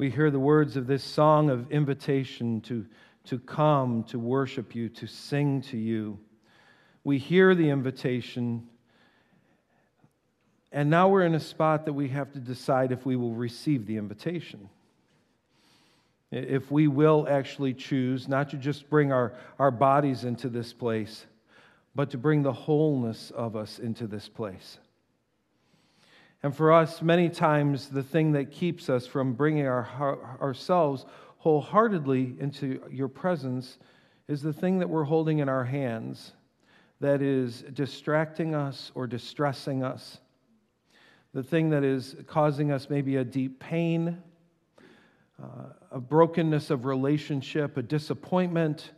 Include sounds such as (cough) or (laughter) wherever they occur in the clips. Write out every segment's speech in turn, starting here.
we hear the words of this song of invitation to, to come, to worship you, to sing to you. We hear the invitation, and now we're in a spot that we have to decide if we will receive the invitation. If we will actually choose not to just bring our, our bodies into this place, but to bring the wholeness of us into this place. And for us, many times, the thing that keeps us from bringing our, ourselves wholeheartedly into your presence is the thing that we're holding in our hands that is distracting us or distressing us, the thing that is causing us maybe a deep pain, uh, a brokenness of relationship, a disappointment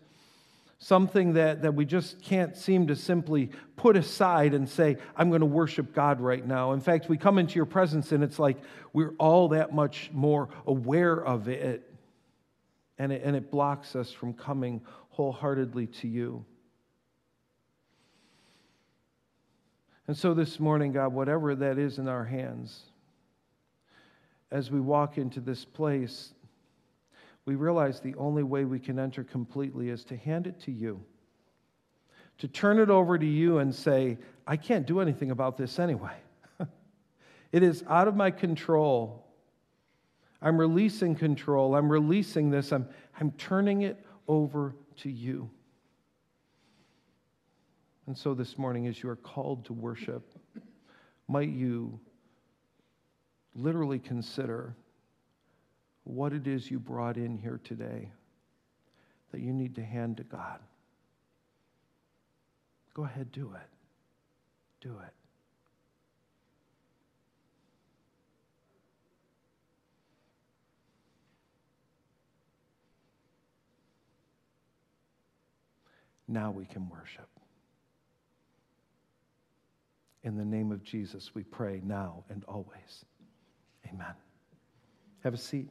something that, that we just can't seem to simply put aside and say, I'm going to worship God right now. In fact, we come into your presence and it's like we're all that much more aware of it, and it, and it blocks us from coming wholeheartedly to you. And so this morning, God, whatever that is in our hands, as we walk into this place, we realize the only way we can enter completely is to hand it to you, to turn it over to you and say, I can't do anything about this anyway. (laughs) it is out of my control. I'm releasing control. I'm releasing this. I'm, I'm turning it over to you. And so this morning, as you are called to worship, might you literally consider what it is you brought in here today that you need to hand to God. Go ahead, do it. Do it. Now we can worship. In the name of Jesus, we pray now and always. Amen. Have a seat.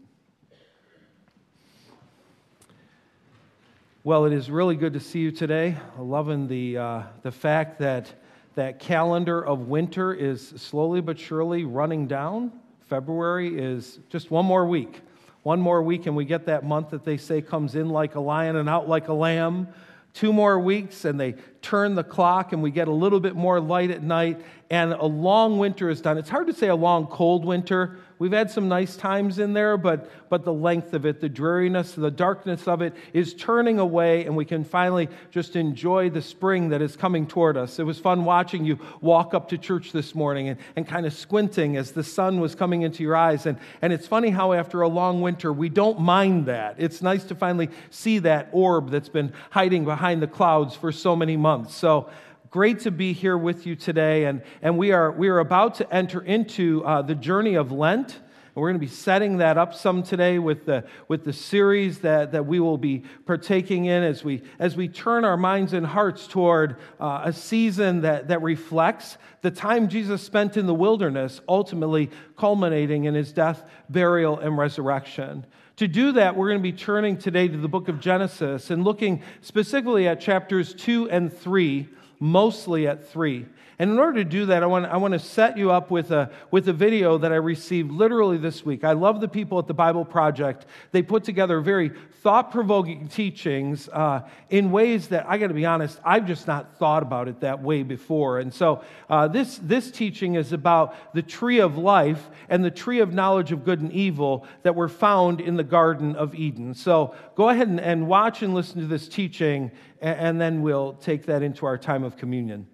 Well, it is really good to see you today. Loving the, uh, the fact that that calendar of winter is slowly but surely running down. February is just one more week. One more week, and we get that month that they say comes in like a lion and out like a lamb. Two more weeks, and they turn the clock, and we get a little bit more light at night, and a long winter is done. It's hard to say a long, cold winter We've had some nice times in there, but, but the length of it, the dreariness, the darkness of it is turning away, and we can finally just enjoy the spring that is coming toward us. It was fun watching you walk up to church this morning and, and kind of squinting as the sun was coming into your eyes. And, and it's funny how, after a long winter, we don't mind that. It's nice to finally see that orb that's been hiding behind the clouds for so many months. So, great to be here with you today. And, and we, are, we are about to enter into uh, the journey of Lent. And we're going to be setting that up some today with the, with the series that, that we will be partaking in as we, as we turn our minds and hearts toward uh, a season that, that reflects the time Jesus spent in the wilderness, ultimately culminating in his death, burial, and resurrection. To do that, we're going to be turning today to the book of Genesis and looking specifically at chapters 2 and 3 mostly at three. And in order to do that, I want, I want to set you up with a, with a video that I received literally this week. I love the people at the Bible Project. They put together very thought provoking teachings uh, in ways that, I got to be honest, I've just not thought about it that way before. And so uh, this, this teaching is about the tree of life and the tree of knowledge of good and evil that were found in the Garden of Eden. So go ahead and, and watch and listen to this teaching, and, and then we'll take that into our time of communion.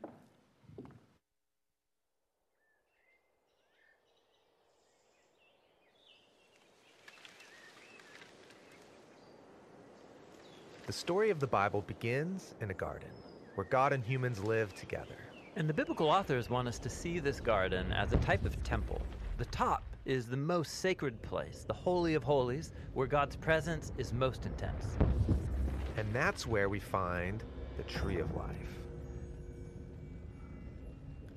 The story of the Bible begins in a garden where God and humans live together. And the biblical authors want us to see this garden as a type of temple. The top is the most sacred place, the Holy of Holies, where God's presence is most intense. And that's where we find the tree of life.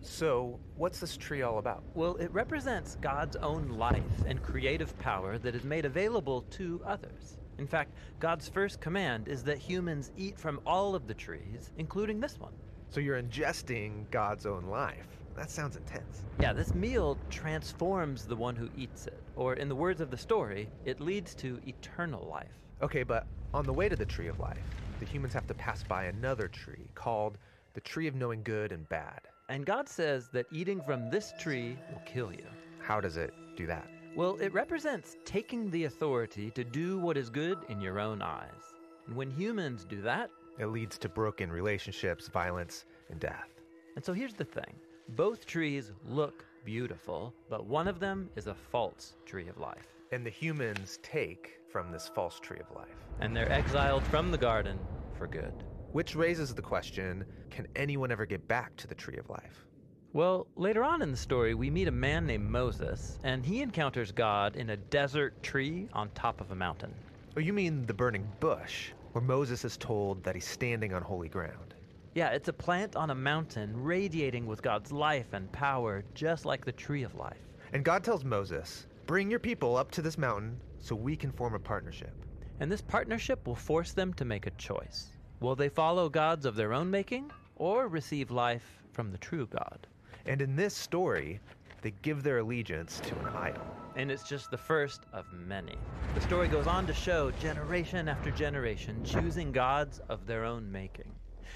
So, what's this tree all about? Well, it represents God's own life and creative power that is made available to others. In fact, God's first command is that humans eat from all of the trees, including this one. So you're ingesting God's own life. that sounds intense. Yeah, this meal transforms the one who eats it. Or, in the words of the story, it leads to eternal life. Okay, but on the way to the tree of life, the humans have to pass by another tree called the tree of knowing good and bad. And God says that eating from this tree will kill you. How does it do that? Well, it represents taking the authority to do what is good in your own eyes. And when humans do that, It leads to broken relationships, violence, and death. and so here's the thing both trees look beautiful, but one of them is a false tree of life. And the humans take from this false tree of life. And they're exiled from the garden for good. Which raises the question can anyone ever get back to the tree of life? Well, later on in the story, we meet a man named Moses, and he encounters God in a desert tree on top of a mountain. Oh, you mean the burning bush, where Moses is told that he's standing on holy ground. Yeah, it's a plant on a mountain radiating with God's life and power, just like the tree of life. And God tells Moses, Bring your people up to this mountain so we can form a partnership. And this partnership will force them to make a choice. Will they follow gods of their own making, or receive life from the true God? And in this story, they give their allegiance to an idol. And it's just the first of many. The story goes on to show generation after generation choosing gods of their own making.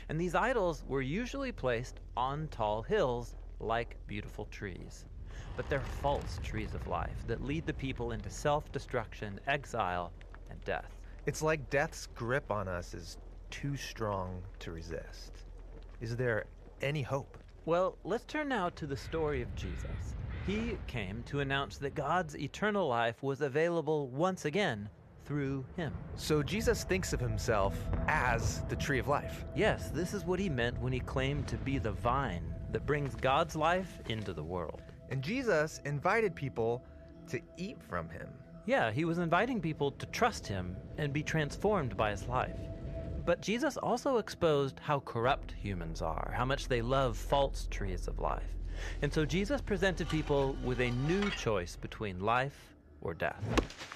And these idols were usually placed on tall hills like beautiful trees. But they're false trees of life that lead the people into self destruction, exile, and death. It's like death's grip on us is too strong to resist. Is there any hope? Well, let's turn now to the story of Jesus. He came to announce that God's eternal life was available once again through him. So Jesus thinks of himself as the tree of life. Yes, this is what he meant when he claimed to be the vine that brings God's life into the world. And Jesus invited people to eat from him. Yeah, he was inviting people to trust him and be transformed by his life. But Jesus also exposed how corrupt humans are, how much they love false trees of life. And so Jesus presented people with a new choice between life or death.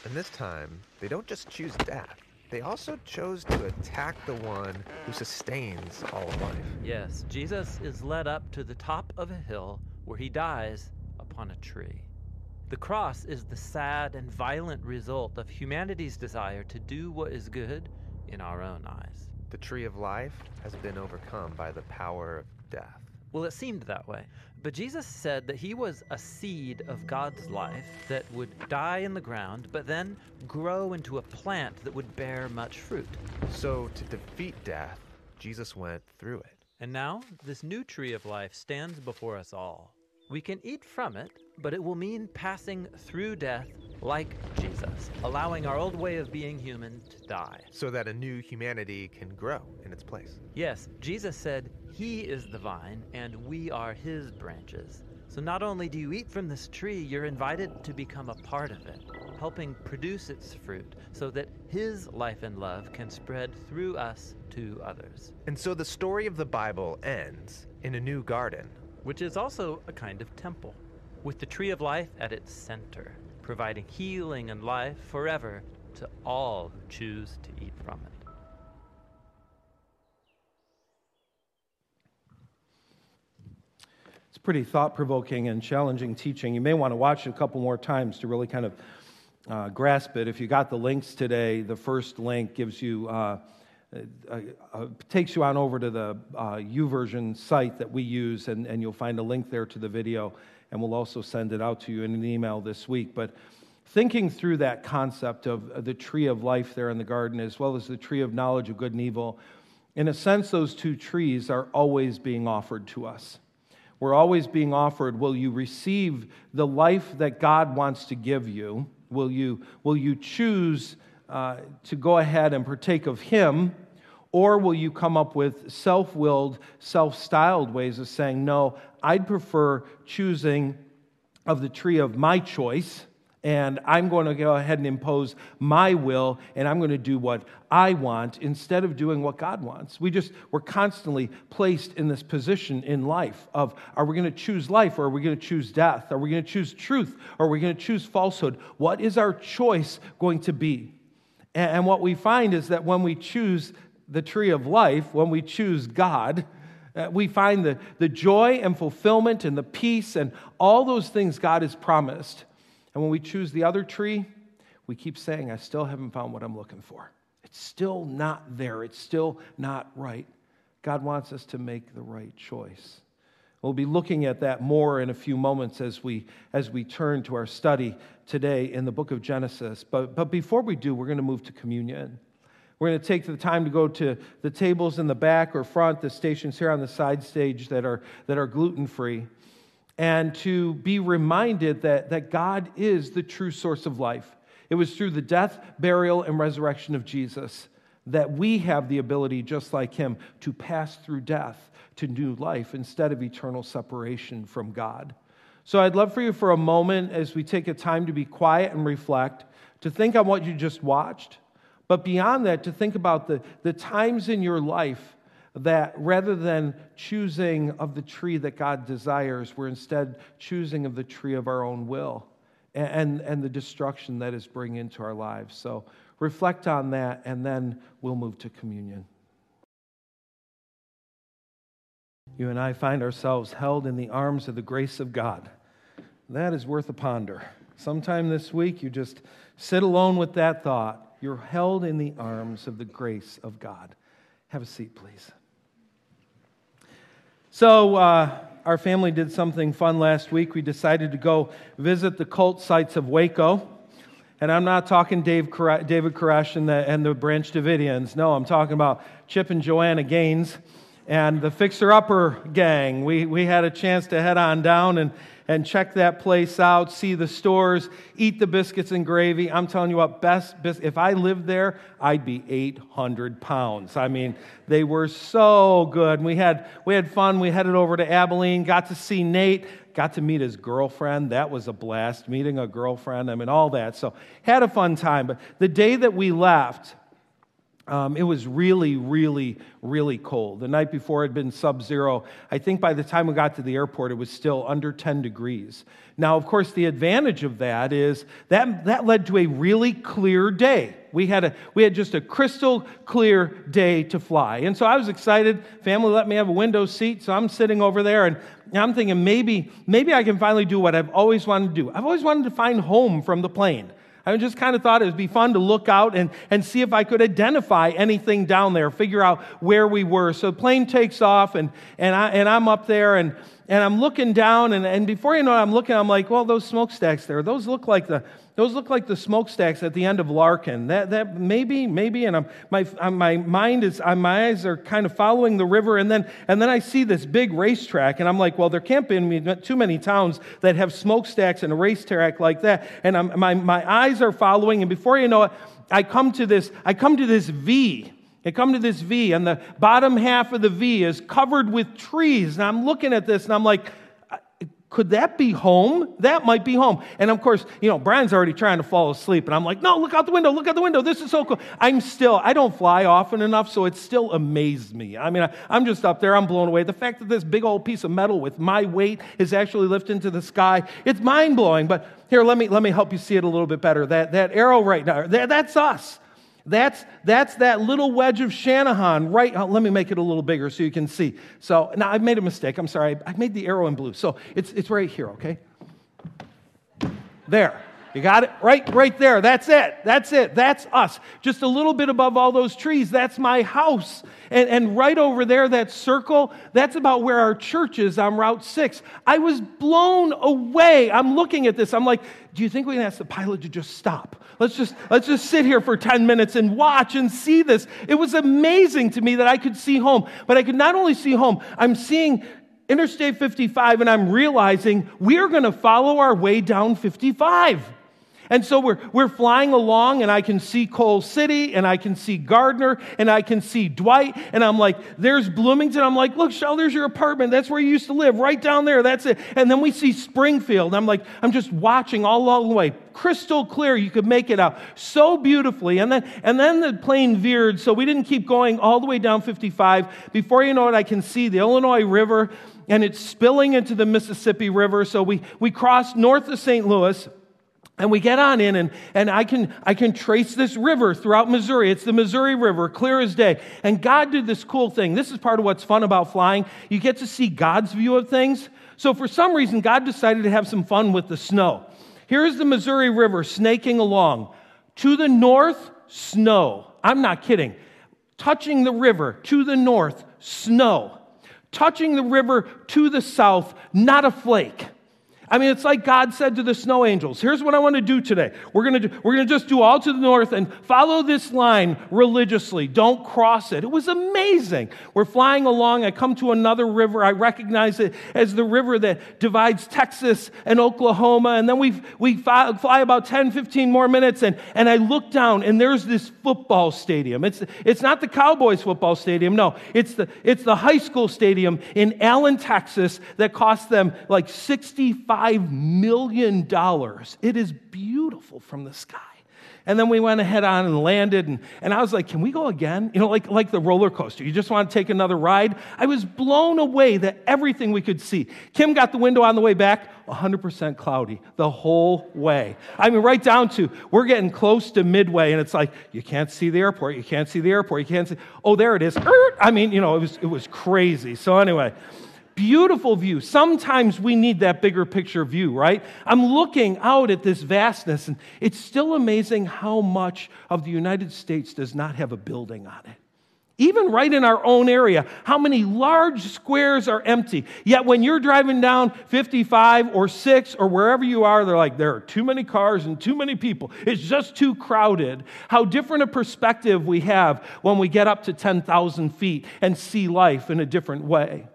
And this time, they don't just choose death, they also chose to attack the one who sustains all of life. Yes, Jesus is led up to the top of a hill where he dies upon a tree. The cross is the sad and violent result of humanity's desire to do what is good in our own eyes. The tree of life has been overcome by the power of death. Well, it seemed that way. But Jesus said that he was a seed of God's life that would die in the ground, but then grow into a plant that would bear much fruit. So, to defeat death, Jesus went through it. And now, this new tree of life stands before us all. We can eat from it, but it will mean passing through death like Jesus, allowing our old way of being human to die. so that a new humanity can grow in its place. Yes, Jesus said he is the vine and we are his branches. So not only do you eat from this tree, you're invited to become a part of it, helping produce its fruit so that his life and love can spread through us to others, And so the story of the Bible ends in a new garden. Which is also a kind of temple, with the tree of life at its center, providing healing and life forever to all who choose to eat from it. It's pretty thought provoking and challenging teaching. You may want to watch it a couple more times to really kind of uh, grasp it. If you got the links today, the first link gives you. Uh, uh, uh, takes you on over to the uh, YouVersion site that we use, and, and you'll find a link there to the video, and we'll also send it out to you in an email this week. But thinking through that concept of the tree of life there in the garden, as well as the tree of knowledge of good and evil, in a sense, those two trees are always being offered to us. We're always being offered will you receive the life that God wants to give you? Will you, will you choose uh, to go ahead and partake of Him? Or will you come up with self willed, self styled ways of saying, no, I'd prefer choosing of the tree of my choice, and I'm going to go ahead and impose my will, and I'm going to do what I want instead of doing what God wants. We just, we're constantly placed in this position in life of are we going to choose life or are we going to choose death? Are we going to choose truth or are we going to choose falsehood? What is our choice going to be? And, what we find is that when we choose the tree of life, when we choose God, Uh, we find the, the joy and fulfillment and the peace and all those things God has promised. And when we choose the other tree, we keep saying, I still haven't found what I'm looking for. It's still not there. It's still not right. God wants us to make the right choice. We'll be looking at that more in a few moments as we, as we turn to our study today in the book of Genesis. But, but before we do, we're going to move to communion. We're going to take the time to go to the tables in the back or front, the stations here on the side stage that are, that are gluten free, and to be reminded that, that God is the true source of life. It was through the death, burial, and resurrection of Jesus that we have the ability, just like him, to pass through death to new life instead of eternal separation from God. So I'd love for you for a moment as we take a time to be quiet and reflect, to think on what you just watched, but beyond that, to think about the, the times in your life that rather than choosing of the tree that God desires, we're instead choosing of the tree of our own will and, and, and the destruction that is bringing into our lives. So reflect on that, and then we'll move to communion. You and I find ourselves held in the arms of the grace of God. That is worth a ponder. Sometime this week, you just sit alone with that thought you're held in the arms of the grace of God. Have a seat, please. So, uh, our family did something fun last week. We decided to go visit the cult sites of Waco. And I'm not talking Dave, David Koresh and the, and the Branch Davidians. No, I'm talking about Chip and Joanna Gaines and the Fixer Upper gang. We, we had a chance to head on down and and check that place out, see the stores, eat the biscuits and gravy. I'm telling you what, best bis- if I lived there, I'd be 800 pounds. I mean, they were so good. We had we had fun. We headed over to Abilene, got to see Nate, got to meet his girlfriend. That was a blast, meeting a girlfriend. I mean, all that. So had a fun time. But the day that we left, um, it was really, really, really cold. The night before had been sub zero. I think by the time we got to the airport, it was still under 10 degrees. Now, of course, the advantage of that is that, that led to a really clear day. We had, a, we had just a crystal clear day to fly. And so I was excited. Family let me have a window seat, so I'm sitting over there and I'm thinking maybe, maybe I can finally do what I've always wanted to do. I've always wanted to find home from the plane. I just kind of thought it would be fun to look out and, and see if I could identify anything down there, figure out where we were. So the plane takes off, and, and, I, and I'm up there, and, and I'm looking down, and, and before you know it, I'm looking, I'm like, well, those smokestacks there, those look like the, those look like the smokestacks at the end of Larkin. That, that maybe, maybe, and I'm, my, my mind is, uh, my eyes are kind of following the river, and then, and then I see this big racetrack, and I'm like, well, there can't be too many towns that have smokestacks and a racetrack like that. And I'm, my, my eyes are following, and before you know it, I come to this, I come to this V. I come to this V, and the bottom half of the V is covered with trees. And I'm looking at this, and I'm like, could that be home? That might be home. And of course, you know, Brian's already trying to fall asleep. And I'm like, no, look out the window, look out the window. This is so cool. I'm still, I don't fly often enough, so it still amazed me. I mean, I, am just up there, I'm blown away. The fact that this big old piece of metal with my weight is actually lifted into the sky, it's mind blowing. But here, let me, let me help you see it a little bit better. That, that arrow right now, that, that's us. That's, that's that little wedge of Channahon, right? Oh, let me make it a little bigger so you can see. So now I've made a mistake. I'm sorry. I made the arrow in blue. So it's, it's right here, okay? There. You got it? Right, right there. That's it. That's it. That's us. Just a little bit above all those trees. That's my house. And, and right over there, that circle, that's about where our church is on Route 6. I was blown away. I'm looking at this. I'm like, do you think we can ask the pilot to just stop? Let's just, let's just sit here for 10 minutes and watch and see this. It was amazing to me that I could see home. But I could not only see home, I'm seeing Interstate 55 and I'm realizing we're going to follow our way down 55. And so we're, we're flying along, and I can see Coal City, and I can see Gardner, and I can see Dwight, and I'm like, there's Bloomington. I'm like, look, Shell, there's your apartment. That's where you used to live, right down there. That's it. And then we see Springfield. I'm like, I'm just watching all along the way. Crystal clear, you could make it out so beautifully. And then, and then the plane veered, so we didn't keep going all the way down 55. Before you know it, I can see the Illinois River, and it's spilling into the Mississippi River. So we, we crossed north of St. Louis And we get on in, and, and I, can, I can trace this river throughout Missouri. It's the Missouri River, clear as day. And God did this cool thing. This is part of what's fun about flying. You get to see God's view of things. So, for some reason, God decided to have some fun with the snow. Here's the Missouri River snaking along. To the north, snow. I'm not kidding. Touching the river to the north, snow. Touching the river to the south, not a flake. I mean, it's like God said to the snow angels, here's what I want to do today. We're going to, do, we're going to just do all to the north and follow this line religiously. Don't cross it. It was amazing. We're flying along. I come to another river. I recognize it as the river that divides Texas and Oklahoma. And then we, we fly, fly about 10, 15 more minutes. And, and I look down and there's this football stadium. It's, it's not the Cowboys football stadium. No, it's the, it's the high school stadium in Allen, Texas that cost them like 65 $5 million. It is beautiful from the sky. And then we went ahead on and landed, and, and I was like, can we go again? You know, like, like the roller coaster. You just want to take another ride? I was blown away that everything we could see. Kim got the window on the way back, 100% cloudy the whole way. I mean, right down to we're getting close to midway, and it's like, you can't see the airport, you can't see the airport, you can't see. Oh, there it is. I mean, you know, it was, it was crazy. So, anyway beautiful view. Sometimes we need that bigger picture view, right? I'm looking out at this vastness, and it's still amazing how much of the United States does not have a building on it. Even right in our own area, how many large squares are empty? Yet when you're driving down 55 or 6 or wherever you are, they're like, there are too many cars and too many people. It's just too crowded. How different a perspective we have when we get up to 10,000 feet and see life in a different way.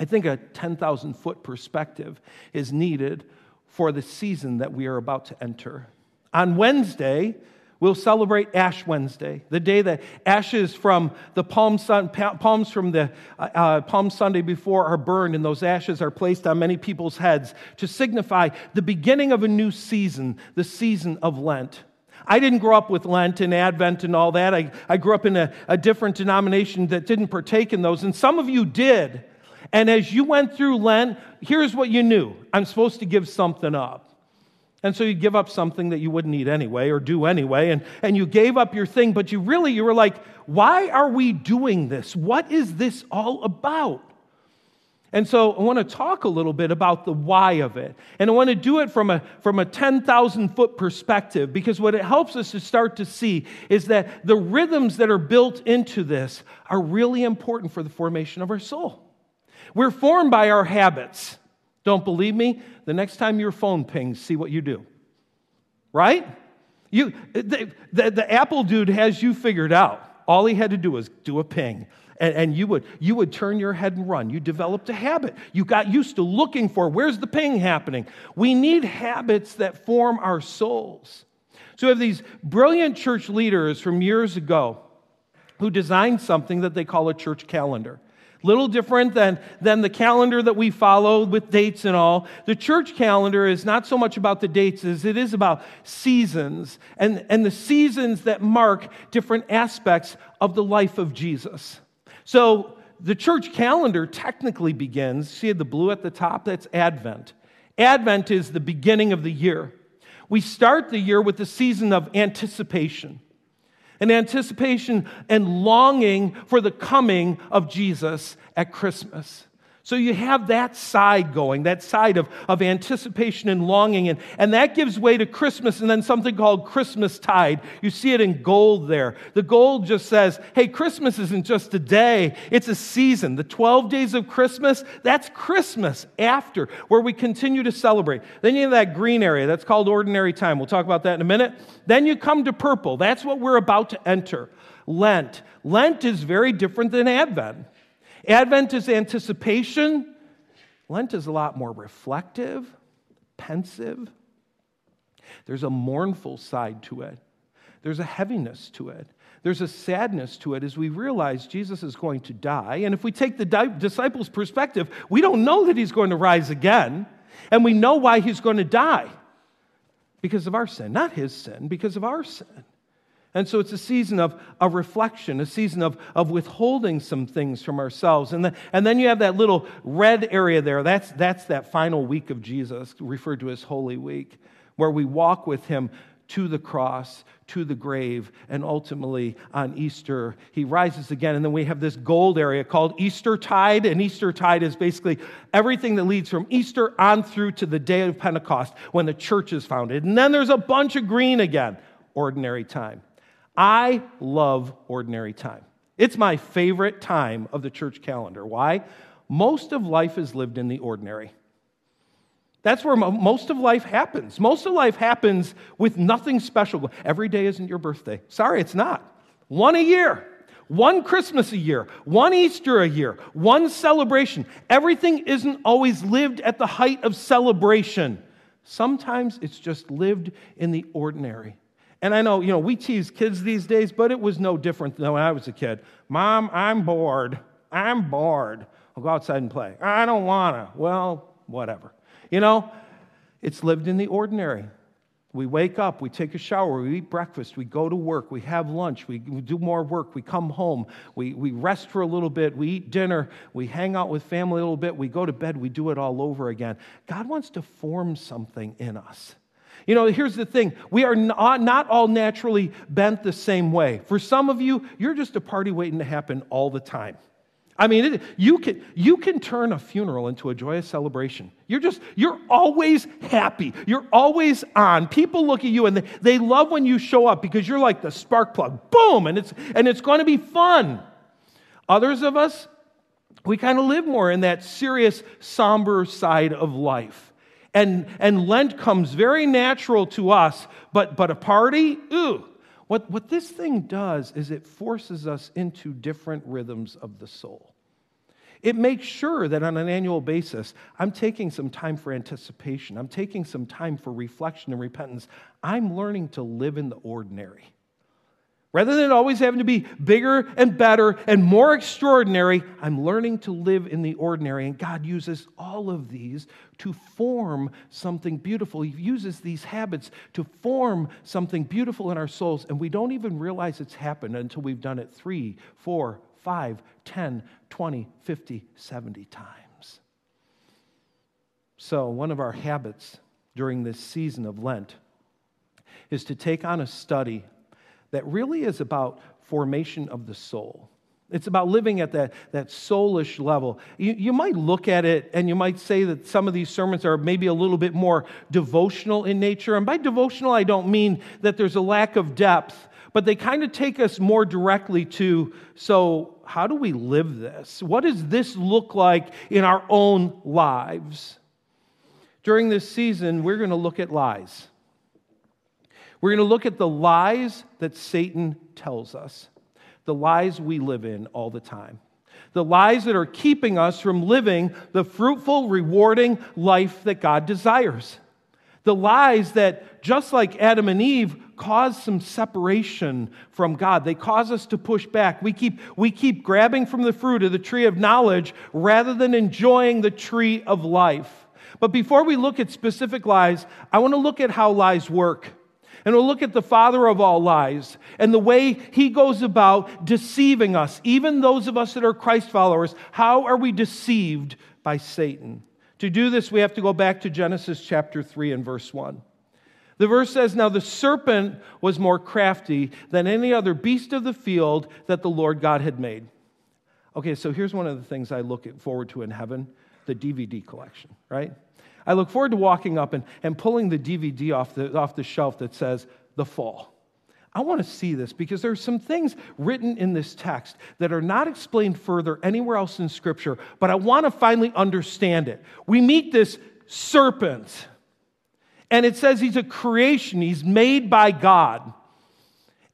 I think a 10,000 foot perspective is needed for the season that we are about to enter. On Wednesday, we'll celebrate Ash Wednesday, the day that ashes from the palm sun, palms from the uh, uh, Palm Sunday before are burned, and those ashes are placed on many people's heads to signify the beginning of a new season, the season of Lent. I didn't grow up with Lent and Advent and all that. I, I grew up in a, a different denomination that didn't partake in those, and some of you did. And as you went through Lent, here's what you knew I'm supposed to give something up. And so you give up something that you wouldn't eat anyway or do anyway, and, and you gave up your thing, but you really, you were like, why are we doing this? What is this all about? And so I want to talk a little bit about the why of it. And I want to do it from a, from a 10,000 foot perspective because what it helps us to start to see is that the rhythms that are built into this are really important for the formation of our soul. We're formed by our habits. Don't believe me? The next time your phone pings, see what you do. Right? You, the, the, the Apple dude has you figured out. All he had to do was do a ping. And, and, you, would, you would turn your head and run. You developed a habit. You got used to looking for where's the ping happening. We need habits that form our souls. So we have these brilliant church leaders from years ago who designed something that they call a church calendar. Little different than, than the calendar that we follow with dates and all. The church calendar is not so much about the dates as it is about seasons and, and the seasons that mark different aspects of the life of Jesus. So the church calendar technically begins, see the blue at the top? That's Advent. Advent is the beginning of the year. We start the year with the season of anticipation an anticipation and longing for the coming of Jesus at Christmas. So you have that side going, that side of, of anticipation and longing, and, and that gives way to Christmas and then something called Christmas tide. You see it in gold there. The gold just says, hey, Christmas isn't just a day, it's a season. The 12 days of Christmas, that's Christmas after, where we continue to celebrate. Then you have that green area, that's called ordinary time. We'll talk about that in a minute. Then you come to purple, that's what we're about to enter. Lent. Lent is very different than Advent. Advent is anticipation. Lent is a lot more reflective, pensive. There's a mournful side to it, there's a heaviness to it. There's a sadness to it as we realize Jesus is going to die. And if we take the disciples' perspective, we don't know that he's going to rise again. And we know why he's going to die because of our sin, not his sin, because of our sin. And so it's a season of, of reflection, a season of, of withholding some things from ourselves. And, the, and then you have that little red area there. That's, that's that final week of Jesus, referred to as Holy Week, where we walk with him to the cross, to the grave, and ultimately on Easter, he rises again. And then we have this gold area called Easter Tide. And Easter Tide is basically everything that leads from Easter on through to the day of Pentecost when the church is founded. And then there's a bunch of green again, ordinary time. I love ordinary time. It's my favorite time of the church calendar. Why? Most of life is lived in the ordinary. That's where most of life happens. Most of life happens with nothing special. Every day isn't your birthday. Sorry, it's not. One a year, one Christmas a year, one Easter a year, one celebration. Everything isn't always lived at the height of celebration. Sometimes it's just lived in the ordinary. And I know, you know, we tease kids these days, but it was no different than when I was a kid. Mom, I'm bored. I'm bored. I'll go outside and play. I don't want to. Well, whatever. You know, it's lived in the ordinary. We wake up, we take a shower, we eat breakfast, we go to work, we have lunch, we do more work, we come home, we, we rest for a little bit, we eat dinner, we hang out with family a little bit, we go to bed, we do it all over again. God wants to form something in us. You know, here's the thing we are not, uh, not all naturally bent the same way. For some of you, you're just a party waiting to happen all the time. I mean, it, you, can, you can turn a funeral into a joyous celebration. You're just, you're always happy. You're always on. People look at you and they, they love when you show up because you're like the spark plug. Boom! And it's, and it's going to be fun. Others of us, we kind of live more in that serious, somber side of life. And, and Lent comes very natural to us, but, but a party, ooh, what, what this thing does is it forces us into different rhythms of the soul. It makes sure that on an annual basis, I'm taking some time for anticipation. I'm taking some time for reflection and repentance. I'm learning to live in the ordinary. Rather than always having to be bigger and better and more extraordinary, I'm learning to live in the ordinary. And God uses all of these to form something beautiful. He uses these habits to form something beautiful in our souls. And we don't even realize it's happened until we've done it three, four, five, 10, 20, 50, 70 times. So, one of our habits during this season of Lent is to take on a study that really is about formation of the soul. It's about living at that, that soulish level. You, you might look at it and you might say that some of these sermons are maybe a little bit more devotional in nature. And by devotional, I don't mean that there's a lack of depth, but they kind of take us more directly to so, how do we live this? What does this look like in our own lives? During this season, we're going to look at lies. We're going to look at the lies that Satan tells us, the lies we live in all the time, the lies that are keeping us from living the fruitful, rewarding life that God desires, the lies that, just like Adam and Eve, cause some separation from God. They cause us to push back. We keep, we keep grabbing from the fruit of the tree of knowledge rather than enjoying the tree of life. But before we look at specific lies, I want to look at how lies work. And we'll look at the father of all lies and the way he goes about deceiving us, even those of us that are Christ followers. How are we deceived by Satan? To do this, we have to go back to Genesis chapter 3 and verse 1. The verse says, Now the serpent was more crafty than any other beast of the field that the Lord God had made. Okay, so here's one of the things I look forward to in heaven the DVD collection, right? I look forward to walking up and, and pulling the DVD off the, off the shelf that says, The Fall. I want to see this because there's some things written in this text that are not explained further anywhere else in Scripture, but I want to finally understand it. We meet this serpent, and it says he's a creation, he's made by God.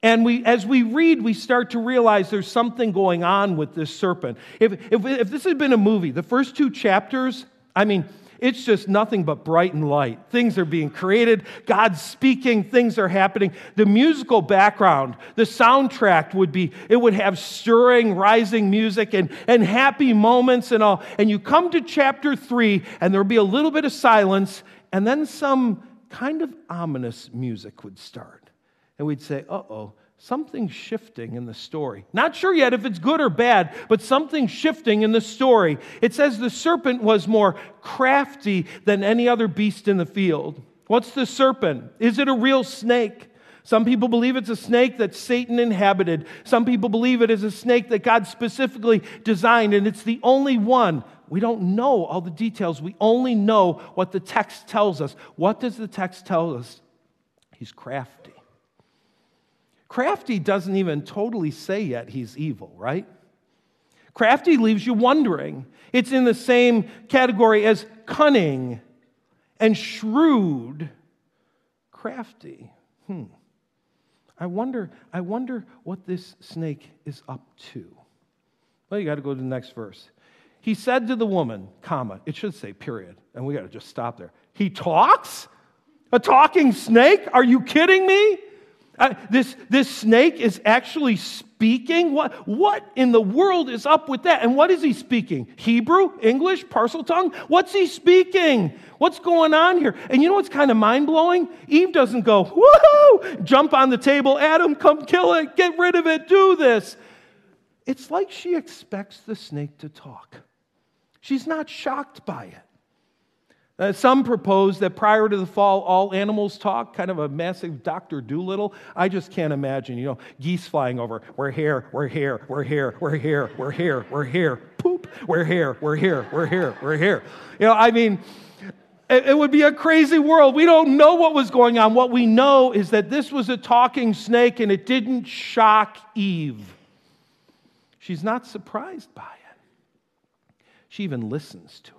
And we, as we read, we start to realize there's something going on with this serpent. If, if, if this had been a movie, the first two chapters, I mean, it's just nothing but bright and light. Things are being created, God's speaking, things are happening. The musical background, the soundtrack would be, it would have stirring, rising music and, and happy moments and all. And you come to chapter three, and there'll be a little bit of silence, and then some kind of ominous music would start. And we'd say, uh oh, something's shifting in the story. Not sure yet if it's good or bad, but something's shifting in the story. It says the serpent was more crafty than any other beast in the field. What's the serpent? Is it a real snake? Some people believe it's a snake that Satan inhabited. Some people believe it is a snake that God specifically designed, and it's the only one. We don't know all the details. We only know what the text tells us. What does the text tell us? He's crafty. Crafty doesn't even totally say yet he's evil, right? Crafty leaves you wondering. It's in the same category as cunning and shrewd. Crafty. Hmm. I wonder, I wonder what this snake is up to. Well, you got to go to the next verse. He said to the woman, comma, it should say period, and we got to just stop there. He talks? A talking snake? Are you kidding me? This, this snake is actually speaking? What, what in the world is up with that? And what is he speaking? Hebrew, English, Parseltongue? What's he speaking? What's going on here? And you know what's kind of mind blowing? Eve doesn't go, woohoo, jump on the table, Adam, come kill it, get rid of it, do this. It's like she expects the snake to talk. She's not shocked by it. Uh, some propose that prior to the fall, all animals talk, kind of a massive Dr. Dolittle. I just can't imagine, you know, geese flying over. We're here, we're here, we're here, we're here, we're here, we're here, poop, we're here, we're here, we're here, we're here. You know, I mean, it, it would be a crazy world. We don't know what was going on. What we know is that this was a talking snake and it didn't shock Eve. She's not surprised by it, she even listens to it.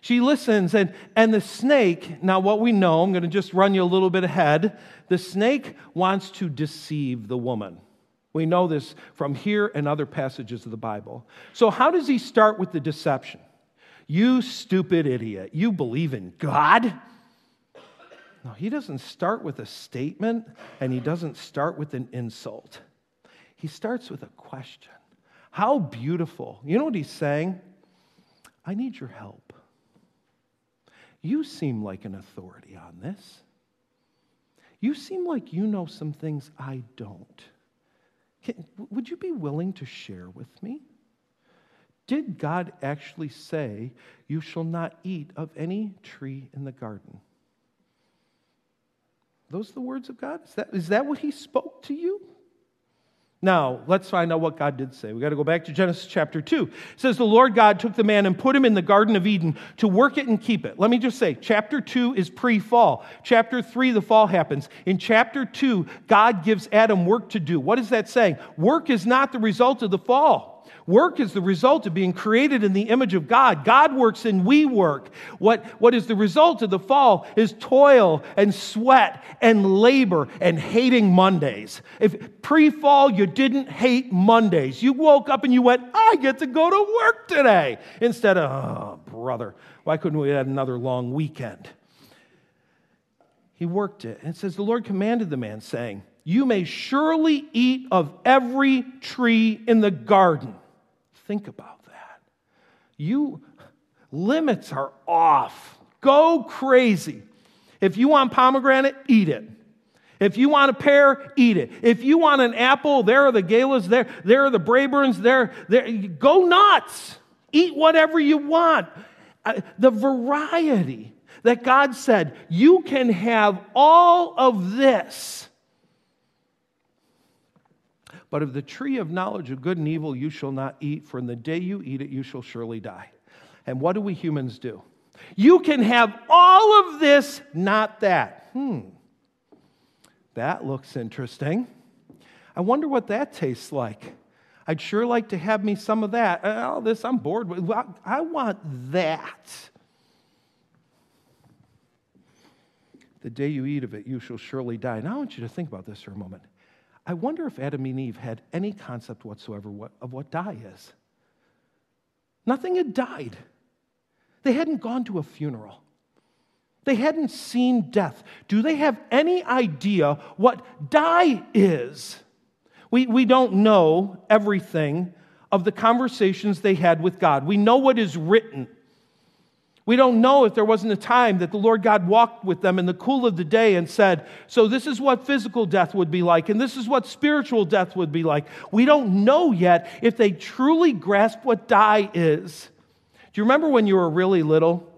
She listens, and, and the snake, now what we know, I'm going to just run you a little bit ahead. The snake wants to deceive the woman. We know this from here and other passages of the Bible. So, how does he start with the deception? You stupid idiot, you believe in God? No, he doesn't start with a statement and he doesn't start with an insult. He starts with a question How beautiful. You know what he's saying? I need your help. You seem like an authority on this. You seem like you know some things I don't. Can, would you be willing to share with me? Did God actually say, You shall not eat of any tree in the garden? Those are the words of God? Is that, is that what He spoke to you? Now, let's find out what God did say. We got to go back to Genesis chapter 2. It says, The Lord God took the man and put him in the Garden of Eden to work it and keep it. Let me just say, chapter 2 is pre fall. Chapter 3, the fall happens. In chapter 2, God gives Adam work to do. What is that saying? Work is not the result of the fall. Work is the result of being created in the image of God. God works and we work. What, what is the result of the fall is toil and sweat and labor and hating Mondays. If pre fall you didn't hate Mondays, you woke up and you went, I get to go to work today, instead of, oh, brother, why couldn't we have another long weekend? He worked it. And it says, The Lord commanded the man, saying, You may surely eat of every tree in the garden Think about that. You limits are off. Go crazy. If you want pomegranate, eat it. If you want a pear, eat it. If you want an apple, there are the galas, there, there are the Braeburns, there, there. Go nuts. Eat whatever you want. Uh, the variety that God said, you can have all of this but of the tree of knowledge of good and evil you shall not eat, for in the day you eat it, you shall surely die. And what do we humans do? You can have all of this, not that. Hmm. That looks interesting. I wonder what that tastes like. I'd sure like to have me some of that. All this I'm bored with. I want that. The day you eat of it, you shall surely die. Now I want you to think about this for a moment. I wonder if Adam and Eve had any concept whatsoever of what die is. Nothing had died. They hadn't gone to a funeral. They hadn't seen death. Do they have any idea what die is? We, we don't know everything of the conversations they had with God. We know what is written. We don't know if there wasn't a time that the Lord God walked with them in the cool of the day and said, So, this is what physical death would be like, and this is what spiritual death would be like. We don't know yet if they truly grasp what die is. Do you remember when you were really little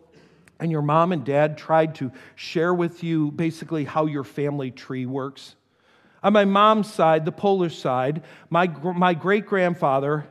and your mom and dad tried to share with you basically how your family tree works? On my mom's side, the Polish side, my, my great grandfather,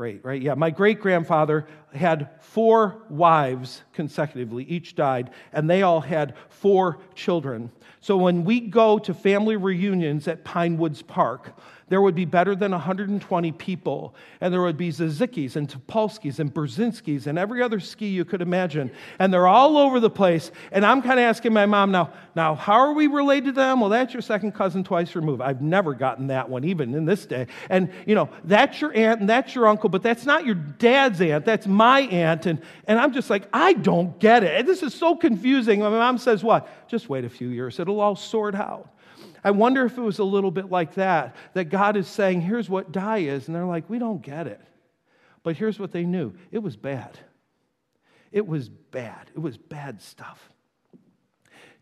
great, right? Yeah, my great grandfather had four wives consecutively, each died, and they all had four children. So when we go to family reunions at Pine Woods Park, there would be better than 120 people, and there would be Zazikis and Topolskis and Brzezinskis and every other ski you could imagine. And they're all over the place. And I'm kind of asking my mom now, now, how are we related to them? Well, that's your second cousin twice removed. I've never gotten that one, even in this day. And, you know, that's your aunt and that's your uncle, but that's not your dad's aunt. That's my aunt. And, and I'm just like, I don't get it. This is so confusing. My mom says, what? Just wait a few years. It'll all sort out. I wonder if it was a little bit like that, that God is saying, here's what die is. And they're like, we don't get it. But here's what they knew it was bad. It was bad. It was bad stuff.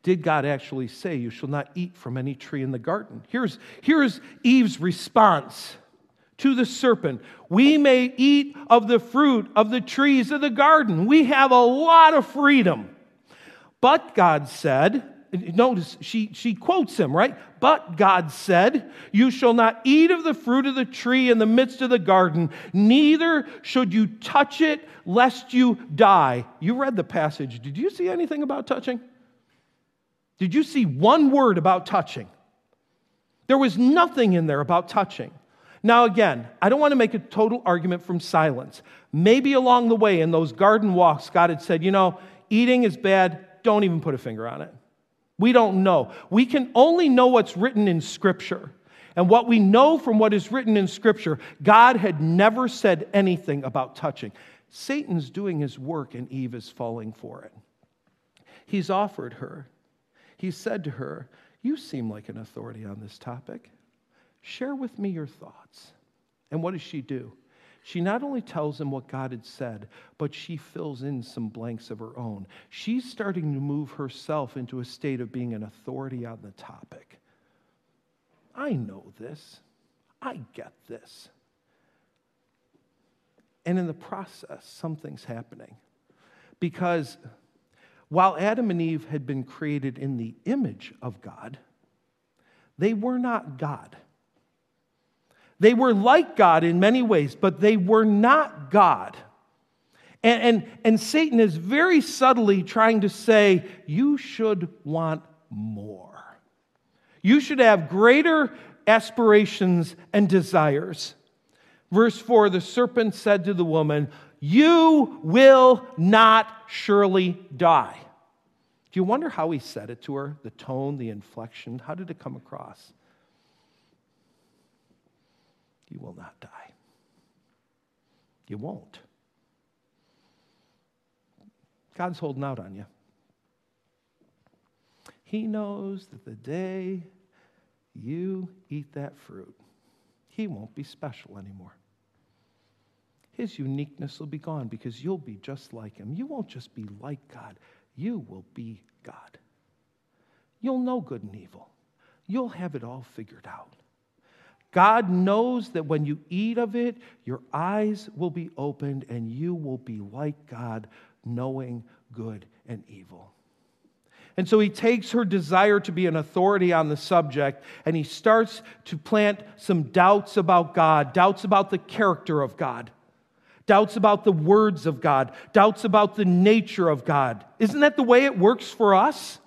Did God actually say, You shall not eat from any tree in the garden? Here's, here's Eve's response to the serpent We may eat of the fruit of the trees of the garden. We have a lot of freedom. But God said, notice she, she quotes him, right? But God said, You shall not eat of the fruit of the tree in the midst of the garden, neither should you touch it, lest you die. You read the passage. Did you see anything about touching? Did you see one word about touching? There was nothing in there about touching. Now, again, I don't want to make a total argument from silence. Maybe along the way in those garden walks, God had said, You know, eating is bad, don't even put a finger on it. We don't know. We can only know what's written in Scripture. And what we know from what is written in Scripture, God had never said anything about touching. Satan's doing his work, and Eve is falling for it. He's offered her, he said to her, You seem like an authority on this topic. Share with me your thoughts. And what does she do? She not only tells him what God had said, but she fills in some blanks of her own. She's starting to move herself into a state of being an authority on the topic. I know this. I get this. And in the process, something's happening. Because while Adam and Eve had been created in the image of God, they were not God. They were like God in many ways, but they were not God. And, and, and Satan is very subtly trying to say, you should want more. You should have greater aspirations and desires. Verse 4 The serpent said to the woman, You will not surely die. Do you wonder how he said it to her? The tone, the inflection? How did it come across? You will not die. You won't. God's holding out on you. He knows that the day you eat that fruit, He won't be special anymore. His uniqueness will be gone because you'll be just like Him. You won't just be like God, you will be God. You'll know good and evil, you'll have it all figured out. God knows that when you eat of it, your eyes will be opened and you will be like God, knowing good and evil. And so he takes her desire to be an authority on the subject and he starts to plant some doubts about God, doubts about the character of God, doubts about the words of God, doubts about the nature of God. Isn't that the way it works for us?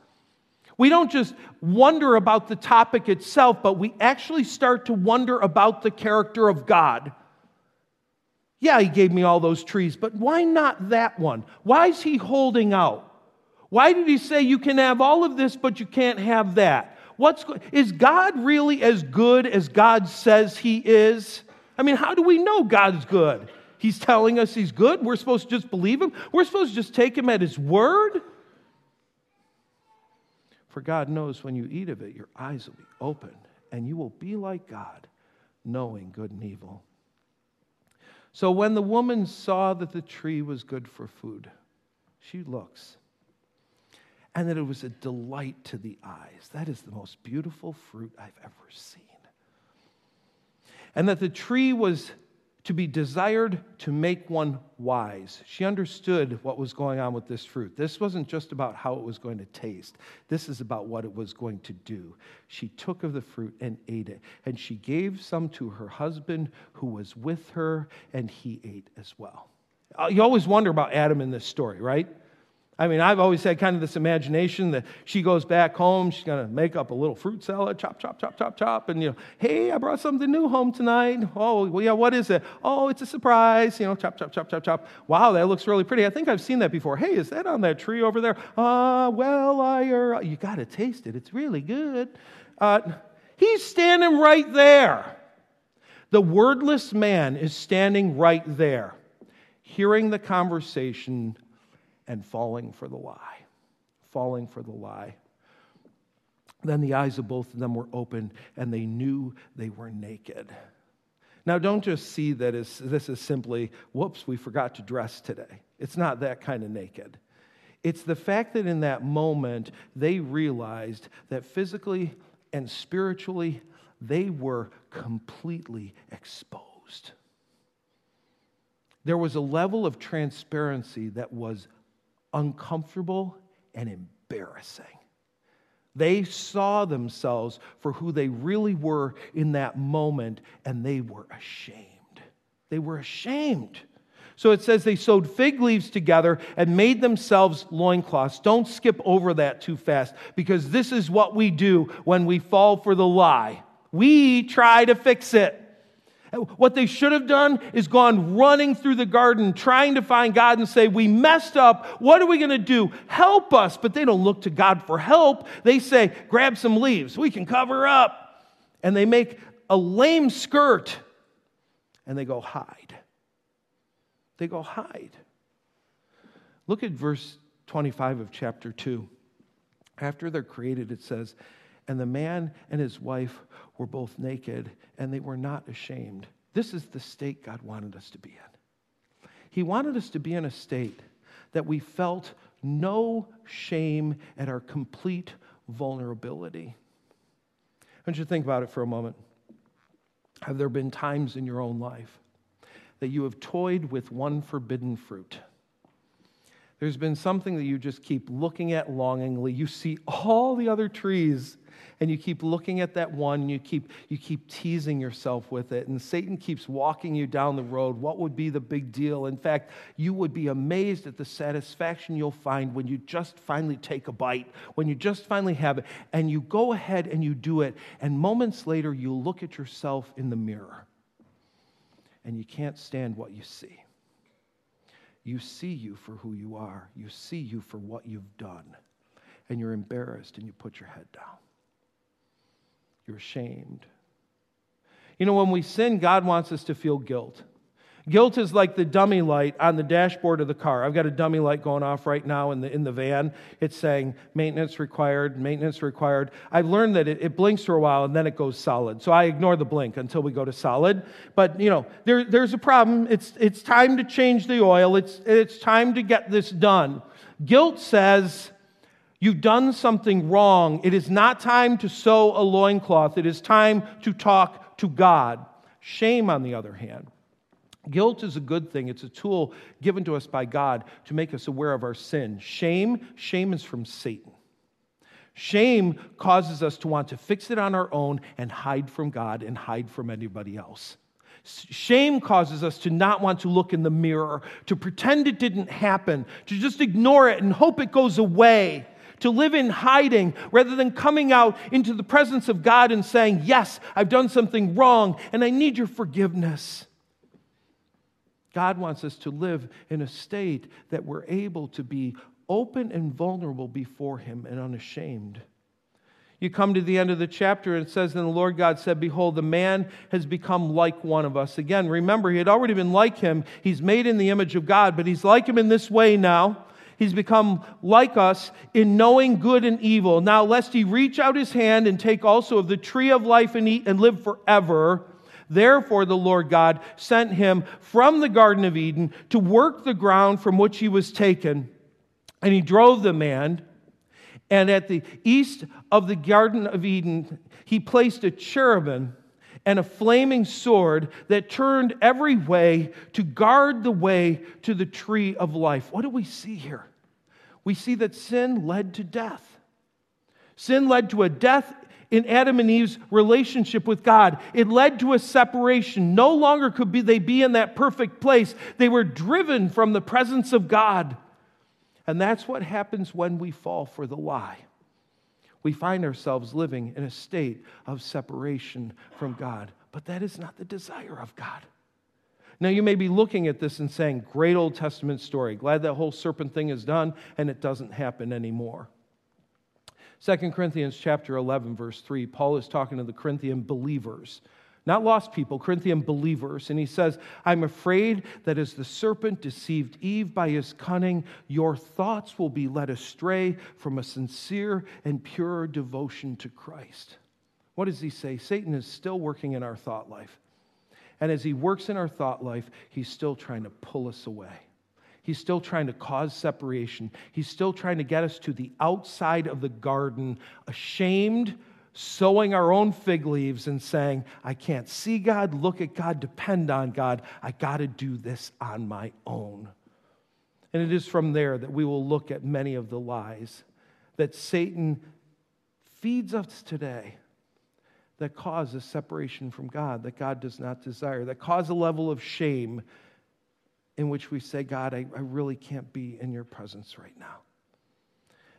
We don't just wonder about the topic itself, but we actually start to wonder about the character of God. Yeah, he gave me all those trees, but why not that one? Why is he holding out? Why did he say you can have all of this, but you can't have that? What's, is God really as good as God says he is? I mean, how do we know God's good? He's telling us he's good. We're supposed to just believe him. We're supposed to just take him at his word. For God knows when you eat of it, your eyes will be opened, and you will be like God, knowing good and evil. So when the woman saw that the tree was good for food, she looks, and that it was a delight to the eyes. That is the most beautiful fruit I've ever seen. And that the tree was to be desired to make one wise. She understood what was going on with this fruit. This wasn't just about how it was going to taste, this is about what it was going to do. She took of the fruit and ate it, and she gave some to her husband who was with her, and he ate as well. Uh, you always wonder about Adam in this story, right? I mean, I've always had kind of this imagination that she goes back home, she's going to make up a little fruit salad, chop, chop, chop, chop, chop, and, you know, hey, I brought something new home tonight. Oh, well, yeah, what is it? Oh, it's a surprise, you know, chop, chop, chop, chop, chop. Wow, that looks really pretty. I think I've seen that before. Hey, is that on that tree over there? Ah, uh, well, I, uh, you got to taste it. It's really good. Uh, he's standing right there. The wordless man is standing right there, hearing the conversation and falling for the lie. Falling for the lie. Then the eyes of both of them were opened, and they knew they were naked. Now, don't just see that as this is simply, whoops, we forgot to dress today. It's not that kind of naked. It's the fact that in that moment, they realized that physically and spiritually, they were completely exposed. There was a level of transparency that was uncomfortable and embarrassing. They saw themselves for who they really were in that moment, and they were ashamed. They were ashamed. So it says they sewed fig leaves together and made themselves loincloths. Don't skip over that too fast because this is what we do when we fall for the lie. We try to fix it. What they should have done is gone running through the garden trying to find God and say, We messed up. What are we going to do? Help us. But they don't look to God for help. They say, Grab some leaves. We can cover up. And they make a lame skirt and they go hide. They go hide. Look at verse 25 of chapter 2. After they're created, it says, And the man and his wife were both naked and they were not ashamed. This is the state God wanted us to be in. He wanted us to be in a state that we felt no shame at our complete vulnerability. I want you to think about it for a moment. Have there been times in your own life that you have toyed with one forbidden fruit? There's been something that you just keep looking at longingly. You see all the other trees and you keep looking at that one, and you keep, you keep teasing yourself with it, and Satan keeps walking you down the road. What would be the big deal? In fact, you would be amazed at the satisfaction you'll find when you just finally take a bite, when you just finally have it, and you go ahead and you do it, and moments later, you look at yourself in the mirror, and you can't stand what you see. You see you for who you are. You see you for what you've done. And you're embarrassed and you put your head down you're ashamed. You know, when we sin, God wants us to feel guilt. Guilt is like the dummy light on the dashboard of the car. I've got a dummy light going off right now in the, in the van. It's saying maintenance required, maintenance required. I've learned that it, it blinks for a while and then it goes solid. So I ignore the blink until we go to solid. But, you know, there, there's a problem. It's, it's time to change the oil, it's, it's time to get this done. Guilt says, You've done something wrong. It is not time to sew a loincloth. It is time to talk to God. Shame, on the other hand, guilt is a good thing. It's a tool given to us by God to make us aware of our sin. Shame, shame is from Satan. Shame causes us to want to fix it on our own and hide from God and hide from anybody else. Shame causes us to not want to look in the mirror, to pretend it didn't happen, to just ignore it and hope it goes away to live in hiding rather than coming out into the presence of God and saying, Yes, I've done something wrong and I need your forgiveness. God wants us to live in a state that we're able to be open and vulnerable before Him and unashamed. You come to the end of the chapter and it says, Then the Lord God said, Behold, the man has become like one of us. Again, remember, he had already been like him. He's made in the image of God, but he's like him in this way now. He's become like us in knowing good and evil. Now, lest he reach out his hand and take also of the tree of life and eat and live forever. Therefore, the Lord God sent him from the Garden of Eden to work the ground from which he was taken. And he drove the man. And at the east of the Garden of Eden, he placed a cherubim and a flaming sword that turned every way to guard the way to the tree of life. What do we see here? We see that sin led to death. Sin led to a death in Adam and Eve's relationship with God. It led to a separation. No longer could be, they be in that perfect place. They were driven from the presence of God. And that's what happens when we fall for the lie. We find ourselves living in a state of separation from God. But that is not the desire of God. Now, you may be looking at this and saying, Great Old Testament story. Glad that whole serpent thing is done and it doesn't happen anymore. 2 Corinthians chapter 11 verse 3 Paul is talking to the Corinthian believers not lost people, Corinthian believers. And he says, I'm afraid that as the serpent deceived Eve by his cunning, your thoughts will be led astray from a sincere and pure devotion to Christ. What does he say? Satan is still working in our thought life. And as he works in our thought life, he's still trying to pull us away. He's still trying to cause separation. He's still trying to get us to the outside of the garden, ashamed, sewing our own fig leaves and saying, I can't see God, look at God, depend on God. I got to do this on my own. And it is from there that we will look at many of the lies that Satan feeds us today that cause a separation from God that God does not desire, that cause a level of shame in which we say, God, I, I really can't be in your presence right now.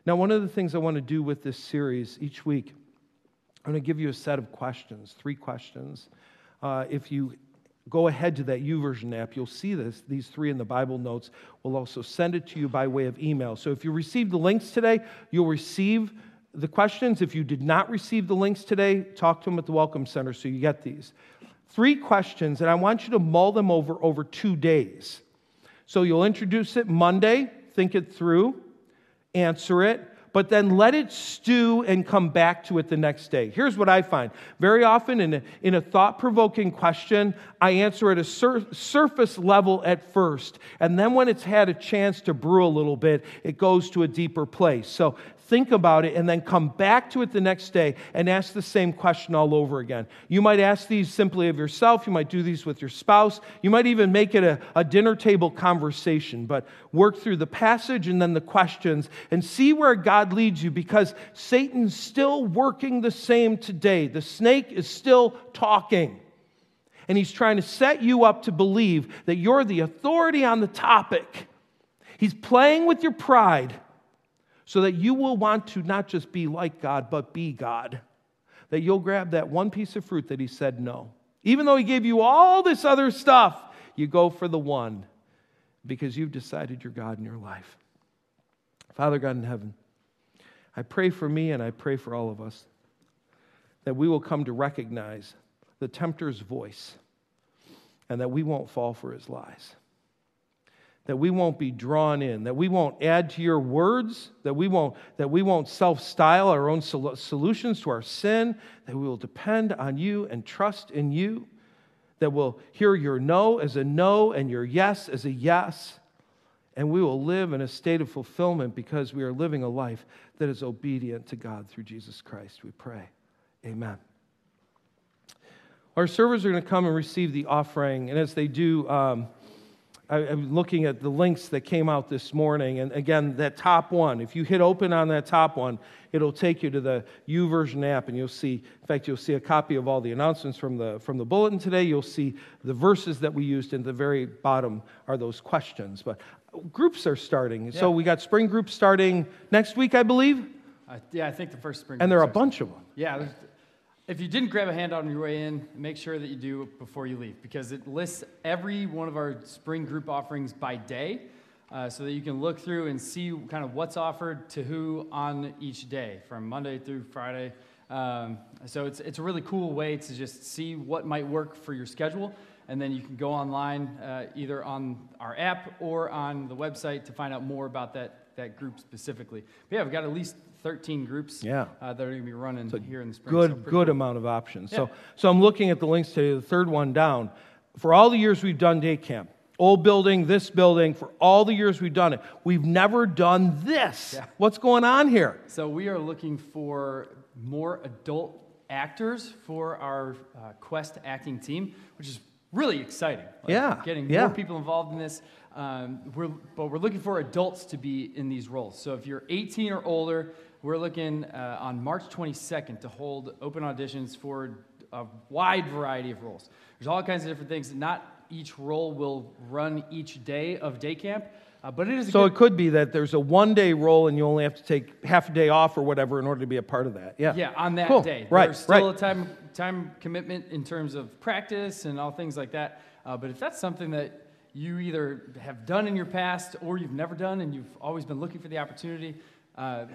Now, one of the things I want to do with this series each week, I'm going to give you a set of questions, three questions. Uh, if you go ahead to that YouVersion app, you'll see this, these three in the Bible notes. We'll also send it to you by way of email. So if you receive the links today, you'll receive the questions. If you did not receive the links today, talk to them at the Welcome Center so you get these. Three questions, and I want you to mull them over over two days. So you'll introduce it Monday, think it through, answer it, but then let it stew and come back to it the next day. Here's what I find very often in a, in a thought provoking question, I answer at a sur- surface level at first. And then when it's had a chance to brew a little bit, it goes to a deeper place. So think about it, and then come back to it the next day and ask the same question all over again. You might ask these simply of yourself. You might do these with your spouse. You might even make it a, a dinner table conversation, but work through the passage and then the questions and see where God leads you because Satan's still working the same today. The snake is still talking. And he's trying to set you up to believe that you're the authority on the topic. He's playing with your pride so that you will want to not just be like God, but be God. That you'll grab that one piece of fruit that He said no. Even though He gave you all this other stuff, you go for the one because you've decided you're God in your life. Father God in heaven, I pray for me and I pray for all of us that we will come to recognize the tempter's voice and that we won't fall for his lies that we won't be drawn in, that we won't add to your words, that we won't, that we won't self style our own sol- solutions to our sin, that we will depend on you and trust in you, that we'll hear your no as a no and your yes as a yes, and we will live in a state of fulfillment because we are living a life that is obedient to God through Jesus Christ. We pray. Amen. Our servers are going to come and receive the offering, and as they do, um, I, am looking at the links that came out this morning. And again, that top one, if you hit open on that top one, it'll take you to the YouVersion app, and you'll see, in fact, you'll see a copy of all the announcements from the, from the bulletin today. You'll see the verses that we used, and the very bottom are those questions. But groups are starting. Yeah. So we got spring groups starting next week, I believe. Uh, yeah, I think the first spring. And there are a bunch of them. Yeah, if you didn't grab a handout on your way in, make sure that you do before you leave because it lists every one of our spring group offerings by day uh, so that you can look through and see kind of what's offered to who on each day from Monday through Friday. Um, so it's, it's a really cool way to just see what might work for your schedule. And then you can go online uh, either on our app or on the website to find out more about that, that group specifically. But yeah, we've got at least 13 groups yeah. Uh, that are going to be running so here in the spring. Good, so good cool. amount of options. Yeah. So, so I'm looking at the links today, the third one down. For all the years we've done day camp, old building, this building, for all the years we've done it, we've never done this. Yeah. What's going on here? So we are looking for more adult actors for our uh, Quest acting team, which is really exciting. Like, Yeah, Getting yeah. more people involved in this. Um, we're, but we're looking for adults to be in these roles. So if you're 18 or older, we're looking uh, on March 22nd to hold open auditions for a wide variety of roles. There's all kinds of different things. Not each role will run each day of day camp, uh, but it is a So good, it could be that there's a one day role and you only have to take half a day off or whatever in order to be a part of that. Yeah. Yeah, on that Cool. day. Right, There's still right. a time time commitment in terms of practice and all things like that. Uh, but if that's something that you either have done in your past or you've never done and you've always been looking for the opportunity, uh,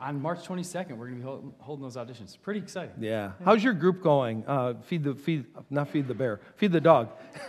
on March 22nd, we're going to be hold, holding those auditions. Pretty exciting. Yeah. How's your group going? Uh, feed the feed, not feed the bear. Feed the dog. (laughs)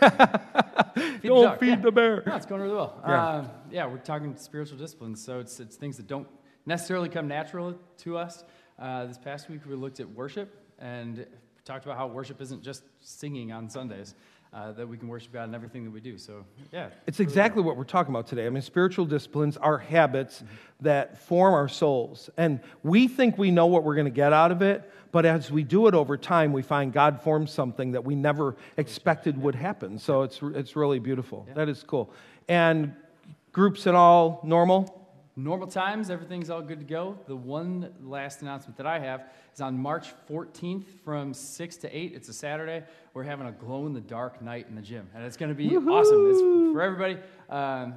Feed Don't dog, feed yeah. the bear. No, it's going really well. Yeah. Uh, yeah, we're talking spiritual disciplines, so it's, it's things that don't necessarily come natural to us. Uh, this past week, we looked at worship and talked about how worship isn't just singing on Sundays, uh, that we can worship God in everything that we do. So, yeah. It's exactly what we're talking about today. I mean, spiritual disciplines are habits that form our souls. And we think we know what we're going to get out of it, but as we do it over time, we find God forms something that we never expected would happen. So it's, it's really beautiful. That is cool. And groups and all normal? Normal times, everything's all good to go. The one last announcement that I have is on March 14th from 6 to 8. It's a Saturday. We're having a glow in the dark night in the gym, and it's going to be awesome. It's for everybody. Um,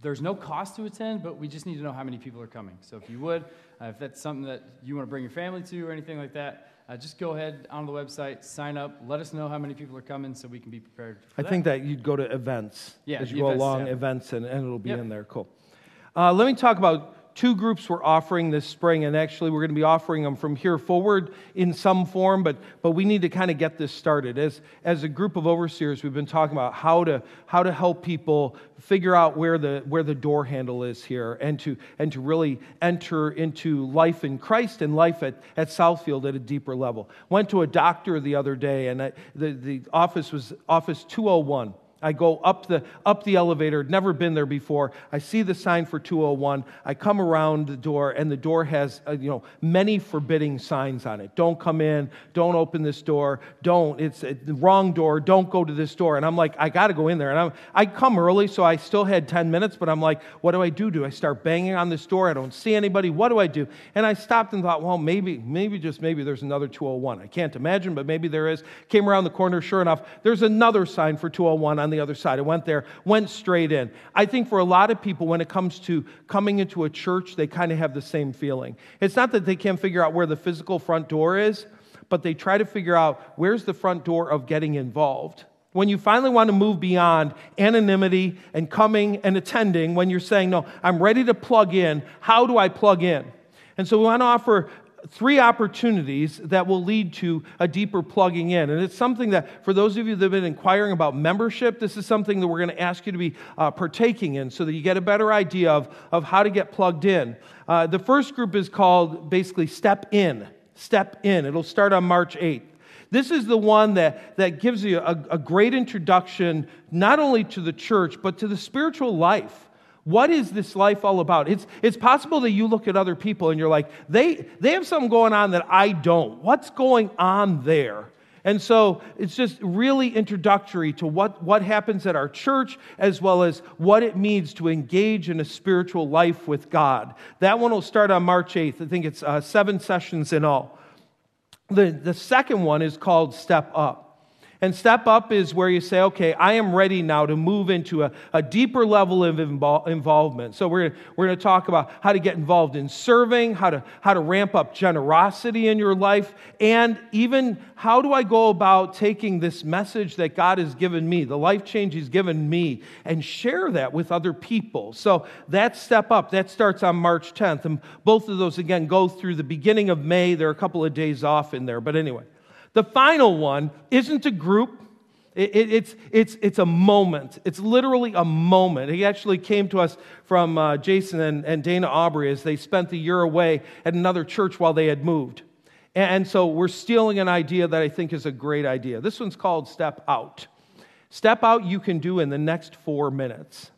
there's no cost to attend, but we just need to know how many people are coming. So if you would, uh, if that's something that you want to bring your family to or anything like that, uh, just go ahead on the website, sign up, let us know how many people are coming so we can be prepared. For I that. think that you'd go to events Yeah, as you go events along, tab. events, and, and it'll be Yep. in there. Cool. Uh, let me talk about two groups we're offering this spring, and actually we're going to be offering them from here forward in some form, but, but we need to kind of get this started. As, as a group of overseers, we've been talking about how to, how to help people figure out where the, where the door handle is here and to, and to really enter into life in Christ and life at, at Southfield at a deeper level. Went to a doctor the other day, and I, the, the office was office 201. I go up the, up the elevator, never been there before. I see the sign for 201. I come around the door, and the door has uh, you know, many forbidding signs on it. Don't come in. Don't open this door. Don't. It's uh, the wrong door. Don't go to this door. And I'm like, I got to go in there. And I'm, I come early, so I still had 10 minutes, but I'm like, what do I do? Do I start banging on this door? I don't see anybody. What do I do? And I stopped and thought, well, maybe, maybe just maybe there's another 201. I can't imagine, but maybe there is. Came around the corner, sure enough, there's another sign for 201 on the other side. I went there, went straight in. I think for a lot of people, when it comes to coming into a church, they kind of have the same feeling. It's not that they can't figure out where the physical front door is, but they try to figure out where's the front door of getting involved. When you finally want to move beyond anonymity and coming and attending, when you're saying, No, I'm ready to plug in, how do I plug in? And so we want to offer three opportunities that will lead to a deeper plugging in. And it's something that, for those of you that have been inquiring about membership, this is something that we're going to ask you to be uh, partaking in so that you get a better idea of, of how to get plugged in. Uh, the first group is called basically Step In. Step In. It'll start on March 8th. This is the one that, that gives you a, a great introduction not only to the church, but to the spiritual life. What is this life all about? It's, it's possible that you look at other people and you're like, they, they have something going on that I don't. What's going on there? And so it's just really introductory to what, what happens at our church as well as what it means to engage in a spiritual life with God. That one will start on March 8th. I think it's uh, seven sessions in all. The, the second one is called Step Up. And step up is where you say, okay, I am ready now to move into a, a deeper level of invol- involvement. So we're, we're going to talk about how to get involved in serving, how to, how to ramp up generosity in your life, and even how do I go about taking this message that God has given me, the life change He's given me, and share that with other people. So that's step up. That starts on March 10th. And both of those, again, go through the beginning of May. There are a couple of days off in there. But anyway. The final one isn't a group. It, it, it's, it's, it's a moment. It's literally a moment. He actually came to us from uh, Jason and, and Dana Aubrey as they spent the year away at another church while they had moved. And, and so we're stealing an idea that I think is a great idea. This one's called Step Out. Step Out you can do in the next four minutes.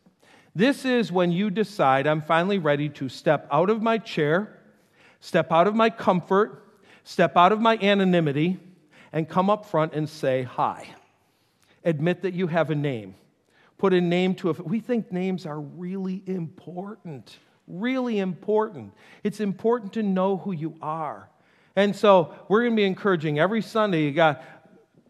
This is when you decide I'm finally ready to step out of my chair, step out of my comfort, step out of my anonymity and come up front and say hi. Admit that you have a name. Put a name to it. We think names are really important, really important. It's important to know who you are. And so we're going to be encouraging every Sunday. You got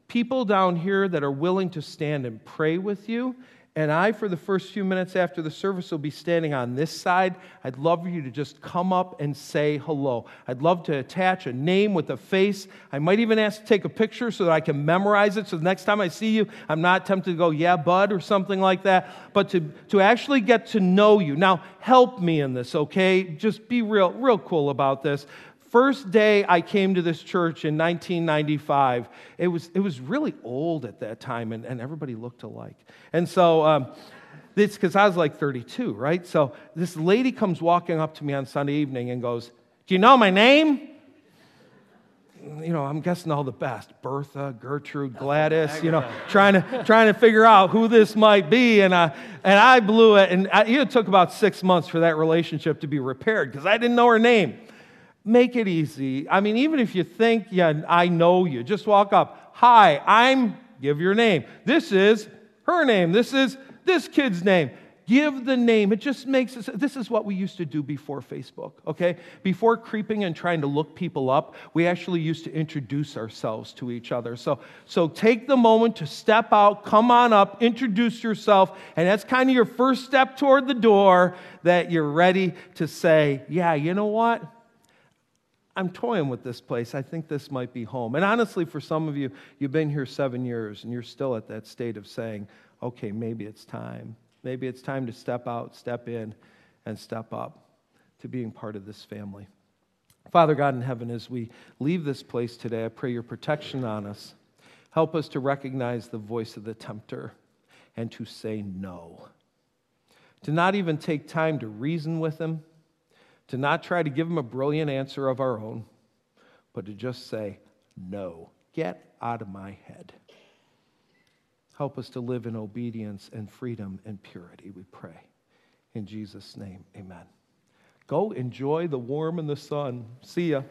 people down here that are willing to stand and pray with you. And I, for the first few minutes after the service, will be standing on this side. I'd love for you to just come up and say hello. I'd love to attach a name with a face. I might even ask to take a picture so that I can memorize it. So the next time I see you, I'm not tempted to go, yeah, bud, or something like that. But to, to actually get to know you. Now, help me in this, okay? Just be real, real cool about this first day I came to this church in 1995, it was, it was really old at that time, and, and everybody looked alike. And so, um, it's because I was like 32, right? So this lady comes walking up to me on Sunday evening and goes, Do you know my name? You know, I'm guessing all the best Bertha, Gertrude, Gladys, you know, (laughs) trying to, trying to figure out who this might be. And, I, and I blew it. And I, it took about six months for that relationship to be repaired because I didn't know her name. Make it easy. I mean, even if you think, yeah, I know you, just walk up. Hi, I'm, give your name. This is her name. This is this kid's name. Give the name. It just makes it, this is what we used to do before Facebook, okay? Before creeping and trying to look people up, we actually used to introduce ourselves to each other. So, so take the moment to step out, come on up, introduce yourself, and that's kind of your first step toward the door that you're ready to say, yeah, you know what? I'm toying with this place. I think this might be home. And honestly, for some of you, you've been here seven years and you're still at that state of saying, okay, maybe it's time. Maybe it's time to step out, step in, and step up to being part of this family. Father God in heaven, as we leave this place today, I pray your protection on us. Help us to recognize the voice of the tempter and to say no. To not even take time to reason with him to not try to give them a brilliant answer of our own, but to just say, no, get out of my head. Help us to live in obedience and freedom and purity, we pray. In Jesus' name, amen. Go enjoy the warm and the sun. See ya.